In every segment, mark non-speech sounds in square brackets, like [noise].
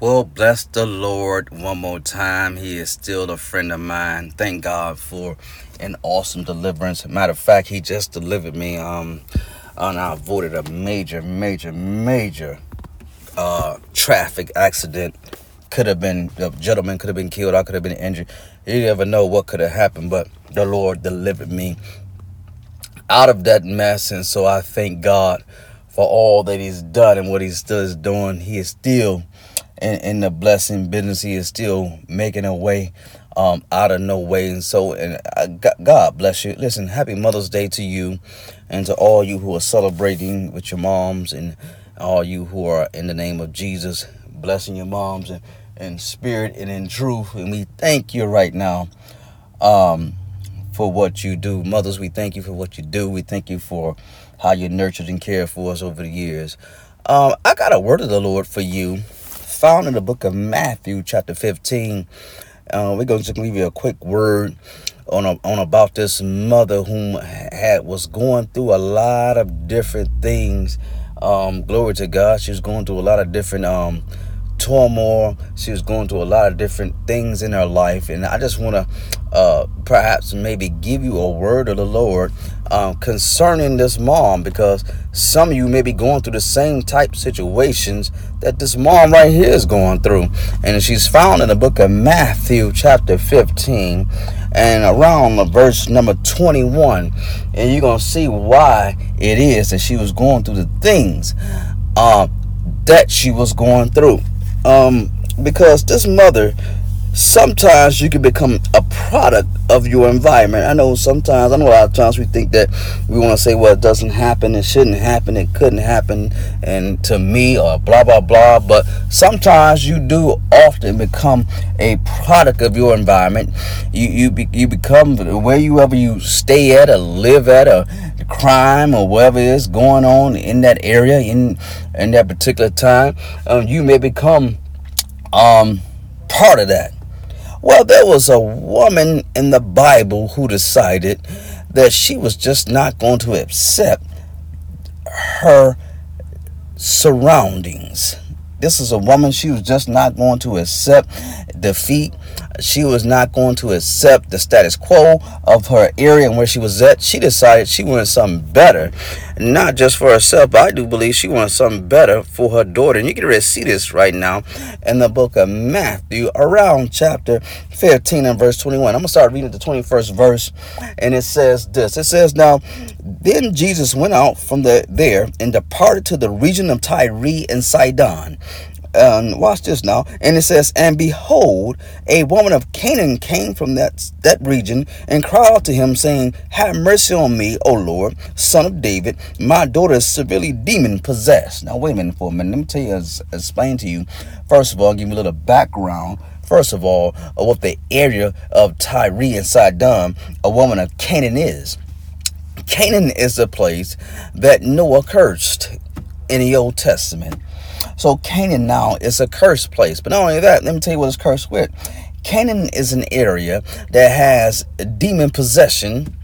Well, bless the Lord one more time. He is still a friend of mine. Thank God for an awesome deliverance. Matter of fact, he just delivered me. Um, and I avoided a major, major, major uh traffic accident. Could have been the gentleman could have been killed. I could have been injured. You never know what could have happened, but the Lord delivered me out of that mess, and so I thank God for all that He's done and what He still is doing. He is still in, in the blessing business. He is still making a way um, out of no way. And so, and I, God bless you. Listen, happy Mother's Day to you and to all you who are celebrating with your moms and all you who are in the name of Jesus, blessing your moms and in spirit and in truth. And we thank you right now um, for what you do. Mothers, we thank you for what you do. We thank you for how you nurtured and cared for us over the years. Um, I got a word of the Lord for you, found in the book of Matthew, chapter 15. Uh, we're going to give you a quick word on a, on about this mother whom had was going through a lot of different things. Um, glory to God, she was going through a lot of different um, turmoil. She was going through a lot of different things in her life. And I just want to uh, perhaps maybe give you a word of the Lord um, concerning this mom because some of you may be going through the same type situations that this mom right here is going through. And she's found in the book of Matthew, chapter 15, and around the verse number 21. And you're going to see why it is that she was going through the things uh, that she was going through um, because this mother sometimes you can become a product of your environment. I know sometimes, I know a lot of times we think that we want to say, well, it doesn't happen, it shouldn't happen, it couldn't happen, and to me, or blah, blah, blah. But sometimes you do often become a product of your environment. You, you, be, you become where you ever you stay at or live at or crime or whatever is going on in that area in, in that particular time. Um, you may become um, part of that. Well, there was a woman in the Bible who decided that she was just not going to accept her surroundings. This is a woman, she was just not going to accept defeat. She was not going to accept the status quo of her area and where she was at. She decided she wanted something better, not just for herself, but I do believe she wanted something better for her daughter. And you can really see this right now in the book of Matthew, around chapter 15 and verse 21. I'm going to start reading the 21st verse, and it says this It says, Now, then Jesus went out from the, there and departed to the region of Tyre and Sidon um, watch this now. And it says, And behold, a woman of Canaan came from that, that region and cried out to him, saying, Have mercy on me, O Lord, son of David. My daughter is severely demon possessed. Now, wait a minute for a minute. Let me tell you, explain to you. First of all, give you a little background. First of all, of what the area of Tyre and Sidon, a woman of Canaan is. Canaan is a place that Noah cursed in the Old Testament. So Canaan now is a cursed place. But not only that, let me tell you what it's cursed with. Canaan is an area that has demon possession,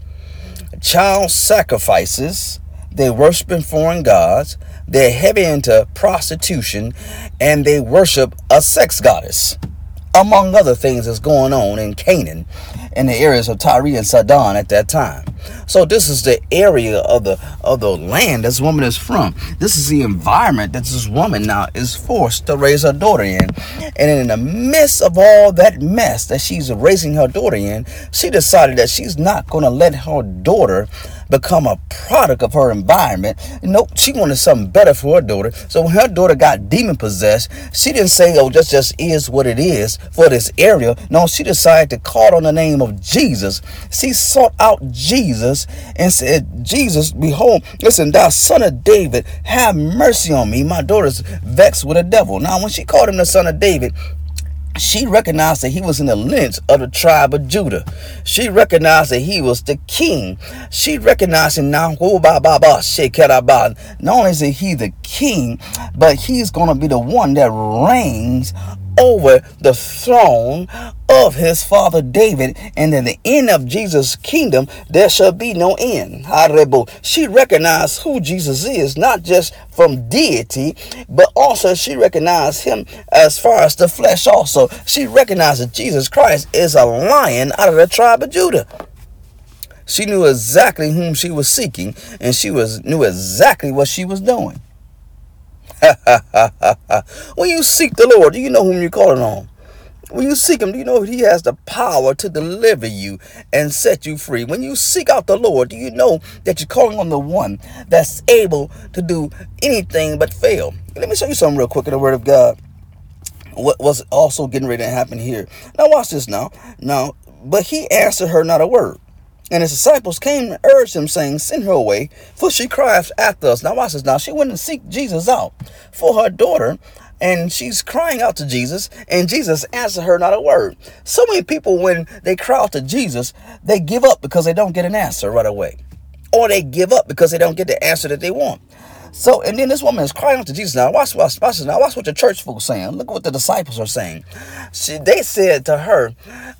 child sacrifices, they worship foreign gods, they're heavy into prostitution, and they worship a sex goddess among other things that's going on in Canaan in the areas of Tyre and Sidon at that time. So this is the area of the of the land this woman is from. This is the environment that this woman now is forced to raise her daughter in. And in the midst of all that mess that she's raising her daughter in, she decided that she's not going to let her daughter become a product of her environment. Know, she wanted something better for her daughter. So when her daughter got demon possessed, she didn't say, oh, this just is what it is for this area. No, she decided to call on the name of Jesus. She sought out Jesus and said, Jesus, behold, listen, thou son of David, have mercy on me. My daughter's vexed with a devil. Now, when she called him the son of David, she recognized that he was in the lineage of the tribe of Judah. She recognized that he was the king. She recognized him now. Not only is he the king, but he's going to be the one that reigns over the throne of his father David, and in the end of Jesus' kingdom, there shall be no end. She recognized who Jesus is, not just from deity, but also she recognized him as far as the flesh also. She recognized that Jesus Christ is a lion out of the tribe of Judah. She knew exactly whom she was seeking, and she was knew exactly what she was doing. [laughs] when you seek the Lord, do you know whom you're calling on? When you seek him, do you know he has the power to deliver you and set you free? When you seek out the Lord, do you know that you're calling on the one that's able to do anything but fail? Let me show you something real quick in the Word of God. What was also getting ready to happen here. Now watch this now. Now, but he answered her not a word. And his disciples came and urged him, saying, Send her away, for she cries after us. Now watch this. Now she went and seek Jesus out for her daughter, and she's crying out to Jesus, and Jesus answered her not a word. So many people, when they cry out to Jesus, they give up because they don't get an answer right away. Or they give up because they don't get the answer that they want. So, and then this woman is crying out to Jesus. Now, watch, watch, watch Now, watch what the church folks saying. Look what the disciples are saying. She, they said to her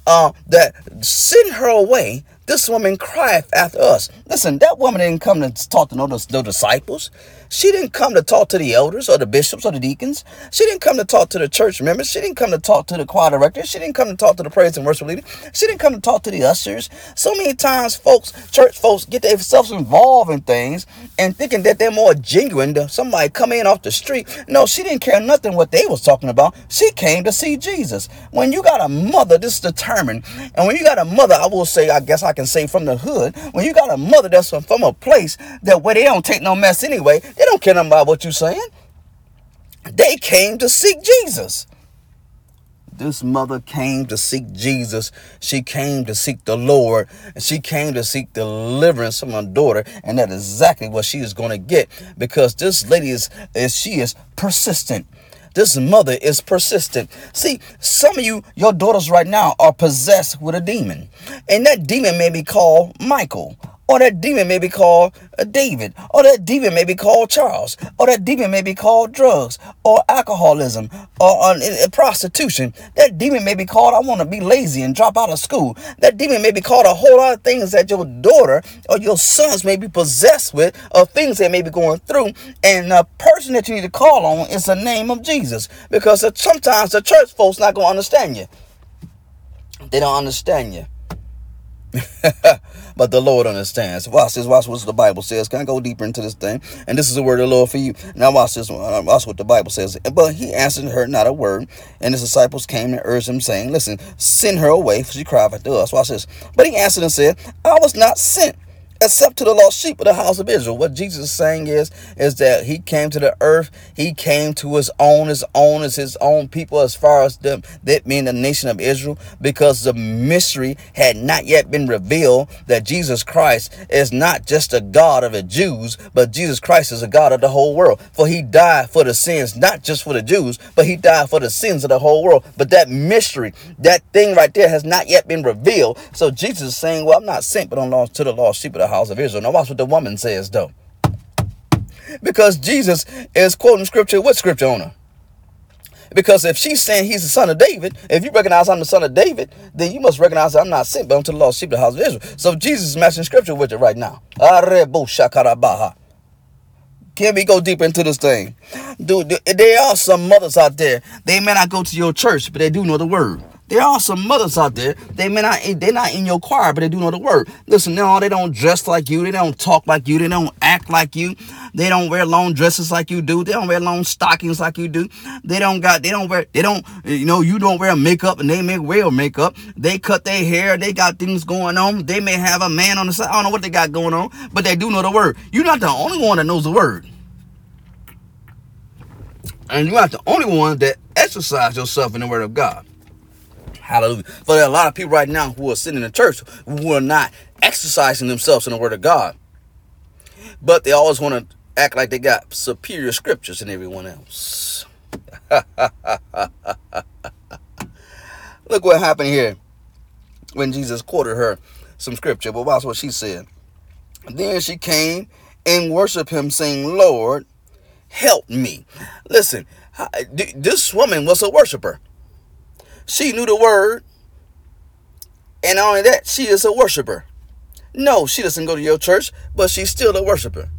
uh, that send her away this woman crieth after us. Listen, that woman didn't come to talk to no, no disciples. She didn't come to talk to the elders or the bishops or the deacons. She didn't come to talk to the church members. She didn't come to talk to the choir director. She didn't come to talk to the praise and worship leader. She didn't come to talk to the ushers. So many times, folks, church folks get themselves involved in things and thinking that they're more genuine than somebody come in off the street. No, she didn't care nothing what they was talking about. She came to see Jesus. When you got a mother this is determined, and when you got a mother, I will say, I guess I can say from the hood, when you got a mother that's from a place that where they don't take no mess anyway, they don't care about what you're saying. They came to seek Jesus. This mother came to seek Jesus. She came to seek the Lord. And she came to seek deliverance from her daughter. And that is exactly what she is going to get. Because this lady is, is she is persistent. This mother is persistent. See, some of you, your daughters right now are possessed with a demon. And that demon may be called Michael or that demon may be called uh, David. Or that demon may be called Charles. Or that demon may be called drugs. Or alcoholism. Or uh, prostitution. That demon may be called I want to be lazy and drop out of school. That demon may be called a whole lot of things that your daughter or your sons may be possessed with. Or things they may be going through. And the person that you need to call on is the name of Jesus. Because sometimes the church folks not going to understand you. They don't understand you. [laughs] but the Lord understands. Watch this. Watch what the Bible says. Can I go deeper into this thing? And this is the word of the Lord for you. Now watch this. Uh, watch what the Bible says. But he answered her not a word. And his disciples came and urged him, saying, Listen, send her away, for she cried after us. Watch this. But he answered and said, I was not sent except to the lost sheep of the house of Israel. What Jesus is saying is, is that he came to the earth, he came to his own, his own is his own people as far as them, that being the nation of Israel, because the mystery had not yet been revealed that Jesus Christ is not just a God of the Jews, but Jesus Christ is a God of the whole world. For he died for the sins, not just for the Jews, but he died for the sins of the whole world. But that mystery, that thing right there has not yet been revealed. So Jesus is saying, well, I'm not sent but on lost to the lost sheep of the the house of Israel. Now watch what the woman says though. Because Jesus is quoting scripture, what scripture on her? Because if she's saying he's the son of David, if you recognize I'm the son of David, then you must recognize I'm not sent, but to the lost sheep of the house of Israel. So Jesus is matching scripture with it right now. Can we go deeper into this thing? Dude, there are some mothers out there. They may not go to your church, but they do know the word. There are some mothers out there. They may not they're not in your choir, but they do know the word. Listen, no, they don't dress like you. They don't talk like you. They don't act like you. They don't wear long dresses like you do. They don't wear long stockings like you do. They don't got they don't wear they don't you know you don't wear makeup and they may wear makeup. They cut their hair. They got things going on. They may have a man on the side. I don't know what they got going on, but they do know the word. You're not the only one that knows the word. And you're not the only one that exercise yourself in the word of God. Hallelujah. But there are a lot of people right now who are sitting in the church who are not exercising themselves in the word of God. But they always want to act like they got superior scriptures than everyone else. [laughs] Look what happened here when Jesus quoted her some scripture. But watch what she said. Then she came and worshiped him, saying, Lord, help me. Listen, this woman was a worshiper. She knew the word. And not only that, she is a worshiper. No, she doesn't go to your church, but she's still a worshiper.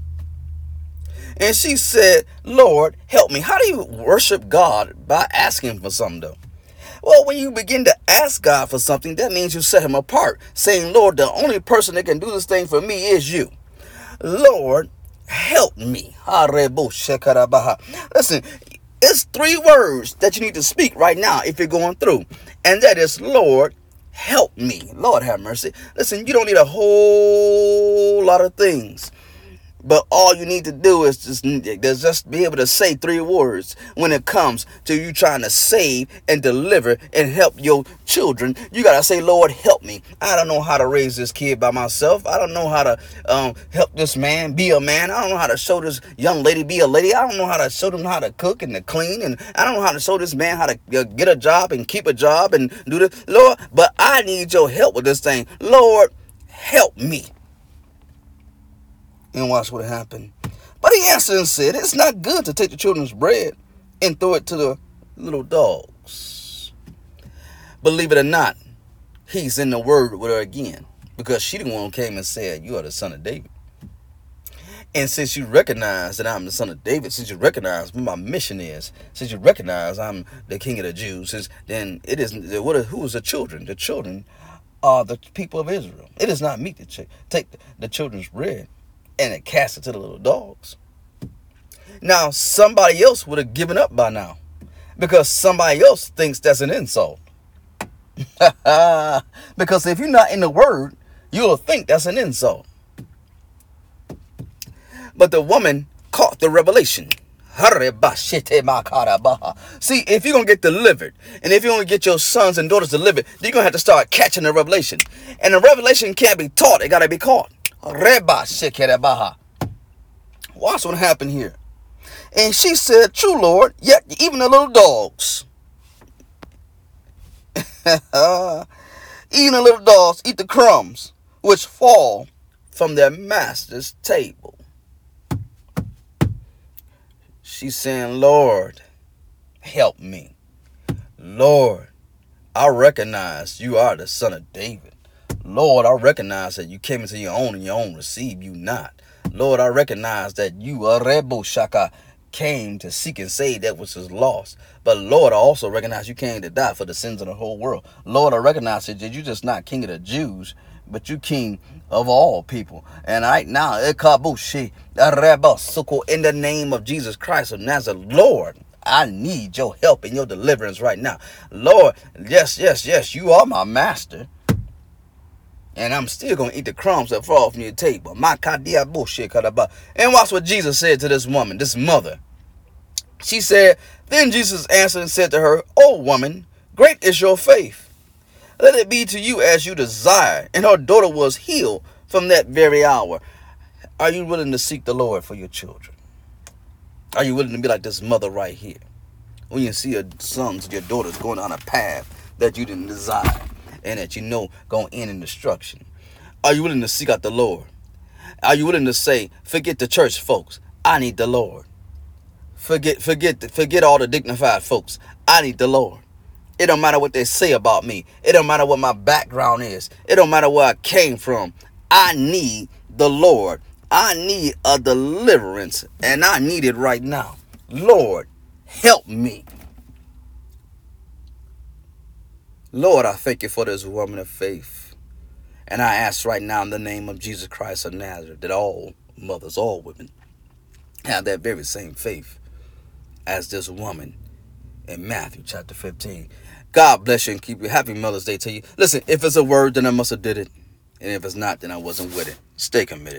And she said, Lord, help me. How do you worship God by asking for something, though? Well, when you begin to ask God for something, that means you set him apart, saying, Lord, the only person that can do this thing for me is you. Lord, help me. Listen, it's three words that you need to speak right now if you're going through. And that is, Lord, help me. Lord have mercy. Listen, you don't need a whole lot of things. But all you need to do is just, just be able to say three words when it comes to you trying to save and deliver and help your children. You got to say, Lord, help me. I don't know how to raise this kid by myself. I don't know how to um, help this man be a man. I don't know how to show this young lady be a lady. I don't know how to show them how to cook and to clean. And I don't know how to show this man how to uh, get a job and keep a job and do this. Lord, but I need your help with this thing. Lord, help me and watch what happened. But he answered and said, It's not good to take the children's bread and throw it to the little dogs. Believe it or not, he's in the word with her again because she the one came and said, You are the son of David. And since you recognize that I'm the son of David, since you recognize what my mission is, since you recognize I'm the king of the Jews, since then it isn't what who is the children? The children are the people of Israel. It is not me to take the children's bread and it cast it to the little dogs. Now, somebody else would have given up by now because somebody else thinks that's an insult. [laughs] because if you're not in the word, you'll think that's an insult. But the woman caught the revelation. [laughs] See, if you're going to get delivered, and if you're going to get your sons and daughters delivered, you're going to have to start catching the revelation. And the revelation can't be taught, it got to be caught. Reba Shekerebaha. Watch what happened here. And she said, True Lord, yet even the little dogs. [laughs] even the little dogs eat the crumbs which fall from their master's table. She's saying, Lord, help me. Lord, I recognize you are the son of David. Lord, I recognize that you came into your own and your own received you not. Lord, I recognize that you, Arebo Shaka, came to seek and save that which is lost. But Lord, I also recognize you came to die for the sins of the whole world. Lord, I recognize that you're just not king of the Jews, but you king of all people. And right now, eh, in the name of Jesus Christ of Nazareth, Lord, I need your help and your deliverance right now. Lord, yes, yes, yes, you are my master and I'm still gonna eat the crumbs that fall from your table. My kadia bullshit And watch what Jesus said to this woman, this mother. She said, Then Jesus answered and said to her, O woman, great is your faith. Let it be to you as you desire. And her daughter was healed from that very hour. Are you willing to seek the Lord for your children? Are you willing to be like this mother right here? When you see your sons, your daughters going on a path that you didn't desire and that you know going to end in destruction? Are you willing to seek out the Lord? Are you willing to say, forget the church folks, I need the Lord. Forget, forget, forget all the dignified folks. I need the Lord. It don't matter what they say about me. It don't matter what my background is. It don't matter where I came from. I need the Lord. I need a deliverance, and I need it right now. Lord, help me. Lord, I thank you for this woman of faith. And I ask right now in the name of Jesus Christ of Nazareth that all mothers, all women, have that very same faith as this woman in Matthew chapter 15. God bless you and keep you. Happy Mother's Day to you. Listen, if it's a word, then I must have did it. And if it's not, then I wasn't with it. Stay committed.